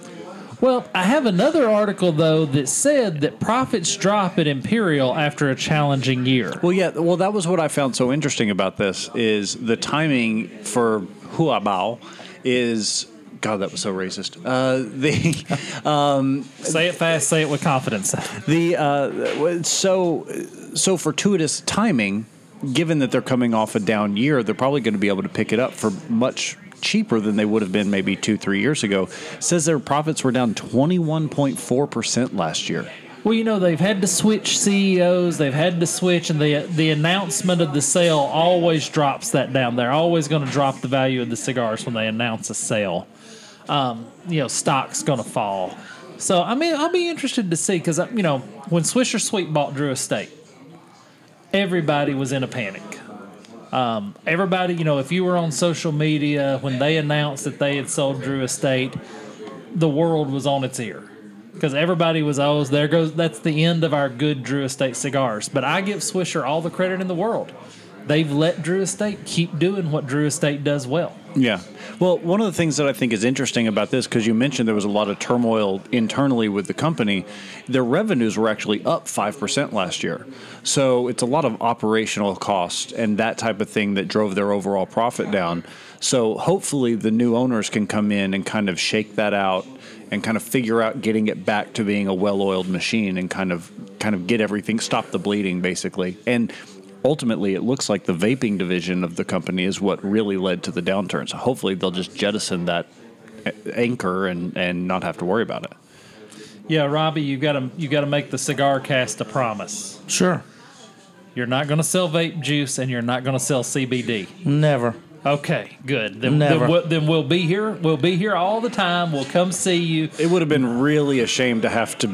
Well, I have another article though that said that profits drop at Imperial after a challenging year. Well, yeah. Well, that was what I found so interesting about this is the timing for Huabao is God. That was so racist. Uh, the Say it fast, say it with confidence. the uh, so so fortuitous timing. Given that they're coming off a down year, they're probably going to be able to pick it up for much cheaper than they would have been maybe two, three years ago. Says their profits were down twenty one point four percent last year. Well, you know they've had to switch CEOs. They've had to switch, and the the announcement of the sale always drops that down. They're always going to drop the value of the cigars when they announce a sale. Um, you know, stock's going to fall. So I mean, I'll be interested to see because you know when Swisher Sweet bought Drew Estate, everybody was in a panic. Um, everybody, you know, if you were on social media when they announced that they had sold Drew Estate, the world was on its ear because everybody was oh there goes that's the end of our good Drew Estate cigars. But I give Swisher all the credit in the world. They've let Drew Estate keep doing what Drew Estate does well. Yeah. Well, one of the things that I think is interesting about this, because you mentioned there was a lot of turmoil internally with the company, their revenues were actually up 5% last year. So it's a lot of operational cost and that type of thing that drove their overall profit down. So hopefully the new owners can come in and kind of shake that out and kind of figure out getting it back to being a well-oiled machine and kind of kind of get everything stop the bleeding basically. And ultimately it looks like the vaping division of the company is what really led to the downturn. So hopefully they'll just jettison that anchor and, and not have to worry about it. Yeah, Robbie, you got to you got to make the cigar cast a promise. sure, You're not going to sell vape juice, and you're not going to sell CBD. never. Okay, good. Then, Never. Then, we'll, then we'll be here. We'll be here all the time. We'll come see you. It would have been really a shame to have to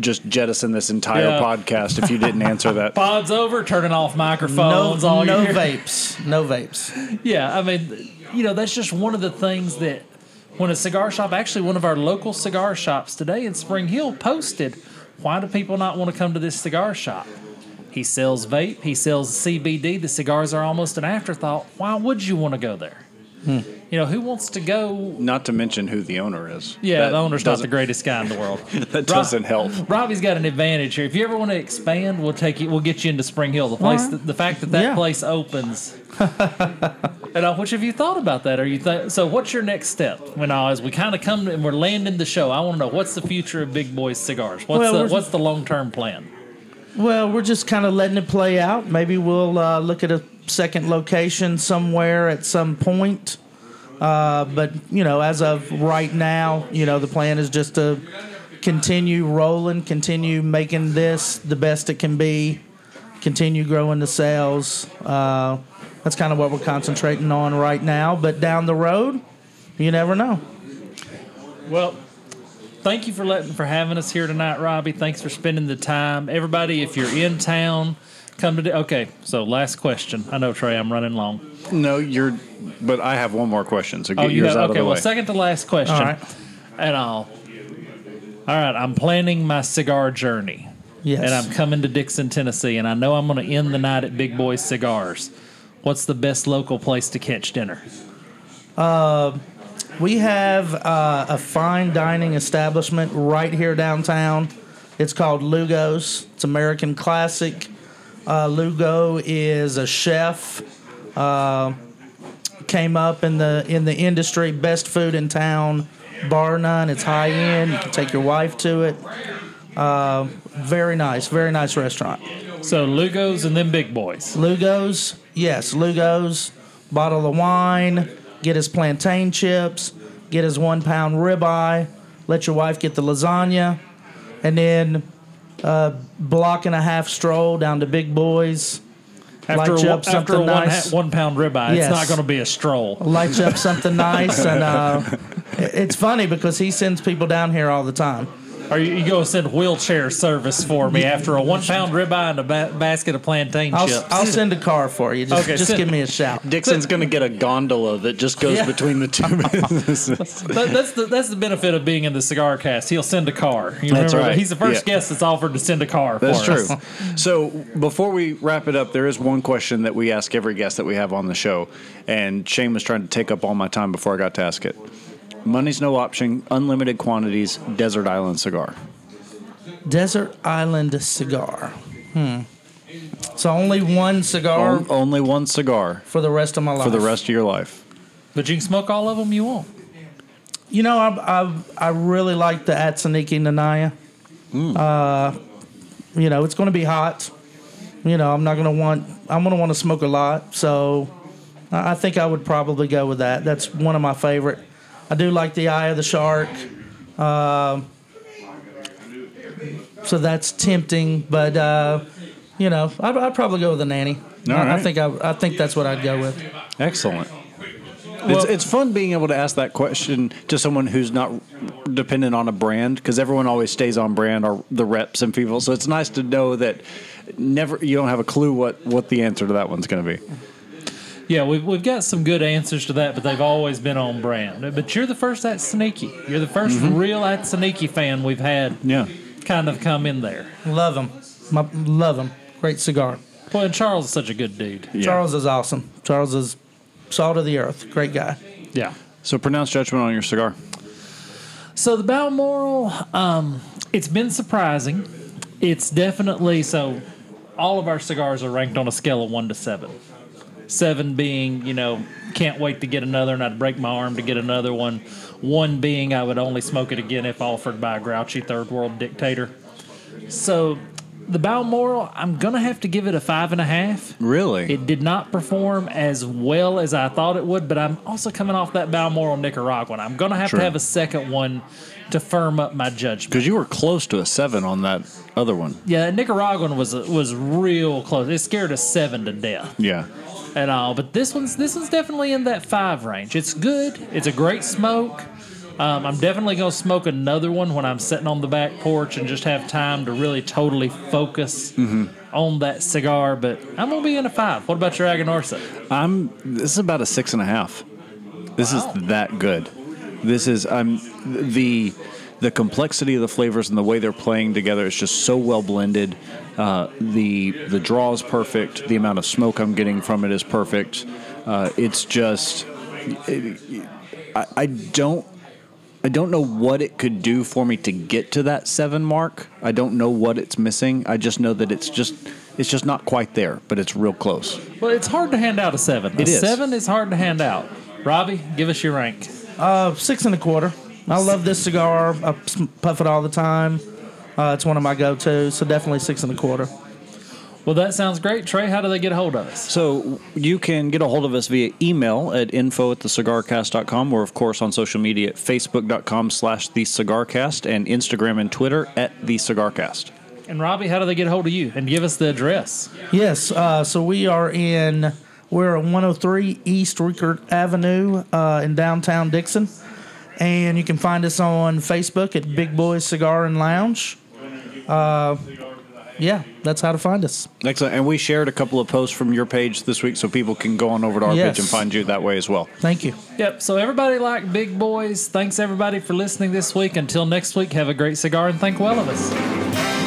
just jettison this entire Yeah. podcast if you didn't answer that. Pod's over. Turning off No, microphones. all no year. vapes. No vapes. Yeah, I mean, you know, that's just one of the things that when a cigar shop, actually one of our local cigar shops today in Spring Hill posted, why do people not want to come to this cigar shop? He sells vape, he sells CBD. The cigars are almost an afterthought. Why would you want to go there? Hmm. You know, who wants to go? Not to mention who the owner is. Yeah, That the owner's not the greatest guy in the world. That doesn't help. Robbie's got an advantage here. If you ever want to expand, we'll take you. We'll get you into Spring Hill. The place, All the, the fact that that Yeah. place opens. and uh, which have you thought about that? Are you th- so? What's your next step? When uh, as we kind of come and we're landing the show, I want to know what's the future of Big Boys Cigars. What's Well, the what's the long term plan? Well, we're just kind of letting it play out. Maybe we'll uh, look at a second location somewhere at some point. Uh, but you know, as of right now, you know, the plan is just to continue rolling, continue making this the best it can be, continue growing the sales. Uh, that's kind of what we're concentrating on right now. But down the road, you never know. Well, thank you for letting for having us here tonight, Robbie. Thanks for spending the time. Everybody, if you're in town, come to. The, okay, so last question. I know Trae, I'm running long. No, you're. But I have one more question, so get Oh, you yours have, out okay. of the Well, way. second to last question. All right. And I'll. All right, I'm planning my cigar journey. Yes. And I'm coming to Dickson, Tennessee, and I know I'm going to end the night at Big Boy Cigars. What's the best local place to catch dinner? We have uh, a fine dining establishment right here downtown. It's called Lugo's. It's American classic. Uh, Lugo is a chef. Uh, came up in the in the industry, best food in town, bar none. It's high end. You can take your wife to it. Uh, very nice, very nice restaurant. So Lugo's and then Big Boys. Lugo's, yes, Lugo's. Bottle of wine, get his plantain chips, get his one pound ribeye, let your wife get the lasagna, and then uh, block and a half stroll down to Big Boys. After, Light you up after something one, nice. ha- one pound ribeye, Yes. it's not going to be a stroll. Light you up something nice, and uh, it- it's funny because he sends people down here all the time. Or you, you to send wheelchair service for me after a one pound ribeye and a ba- basket of plantain I'll, chips. I'll send a car for you. Just, Okay, just send- give me a shout. Dickson's going to get a gondola that just goes Yeah. between the two businesses. That- that's the that's the benefit of being in the cigar cast. He'll send a car. You That's remember right. that? He's the first Yeah. guest that's offered to send a car. That's for true. us. So before we wrap it up, there is one question that we ask every guest that we have on the show, and Shane was trying to take up all my time before I got to ask it. Money's no option, unlimited quantities, desert island cigar. Desert Island cigar. Hmm. So only one cigar On- only one cigar for the rest of my life. for the rest of your life. But you can smoke all of them you want. You know, I I, I really like the Atsaniki Nanaya. Uh, you know, it's going to be hot. You know, I'm not going to want. I'm going to want to smoke a lot. So, I I think I would probably go with that. That's one of my favorite. I do like the Eye of the Shark. Um so that's tempting, but uh, you know, I'd, I'd probably go with the nanny. All I, I think I, I think that's what I'd go with. Excellent. it's, it's fun being able to ask that question to someone who's not dependent on a brand because everyone always stays on brand or the reps and people. So it's nice to know that never you don't have a clue what, what the answer to that one's going to be. Yeah, we've, we've got some good answers to that, but they've always been on brand. But you're the first at Sneaky. You're the 1st real at Sneaky fan we've had Yeah. kind of come in there. Love them. My, love them. Great cigar. Boy, and Charles is such a good dude. Yeah. Charles is awesome. Charles is salt of the earth. Great guy. Yeah. So pronounce judgment on your cigar. So the Balmoral, um, it's been surprising. It's definitely so. All of our cigars are ranked on a scale of one to seven. Seven being, you know, can't wait to get another, and I'd break my arm to get another one. One being, I would only smoke it again if offered by a grouchy third world dictator. So the Balmoral, I'm gonna have to give it a five and a half. Really? It did not perform as well as I thought it would, but I'm also coming off that Balmoral Nicaraguan. I'm going to have Sure. to have a second one to firm up my judgment. Because you were close to a seven on that other one. Yeah, that Nicaraguan was was real close. It scared a seven to death. Yeah. At all. But this one's this one's definitely in that five range. It's good. It's a great smoke. Um, I'm definitely gonna smoke another one when I'm sitting on the back porch and just have time to really totally focus on that cigar. But I'm gonna be in a five. What about your Aganorsa? I'm. This is about a six and a half. This Wow. is that good. This is. I'm the the complexity of the flavors and the way they're playing together is just so well blended. Uh, the the draw is perfect. The amount of smoke I'm getting from it is perfect. Uh, it's just. it- I, I don't. I don't know what it could do for me to get to that seven mark. I don't know what it's missing. I just know that it's just it's just not quite there, but it's real close. Well, it's hard to hand out a seven. It a is. seven is hard to hand out. Robbie, give us your rank. Uh, six and a quarter. I love this cigar. I puff it all the time. Uh, it's one of my go-tos, so definitely six and a quarter. Well, that sounds great. Trae, how do they get a hold of us? So you can get a hold of us via email at info at thecigarcast.com or, of course, on social media at facebook.com slash thecigarcast and Instagram and Twitter at thecigarcast. And Robbie, how do they get a hold of you? And give us the address. Yes. Uh, so we are in we're at 103 East Rickert Avenue uh, in downtown Dickson, and you can find us on Facebook at Big Boys Cigar and Lounge. Uh, yeah, that's how to find us. Excellent. And we shared a couple of posts from your page this week so people can go on over to our Yes. page and find you that way as well. Thank you. Yep. So everybody like big boys. Thanks everybody for listening this week. Until next week, have a great cigar and think well of us.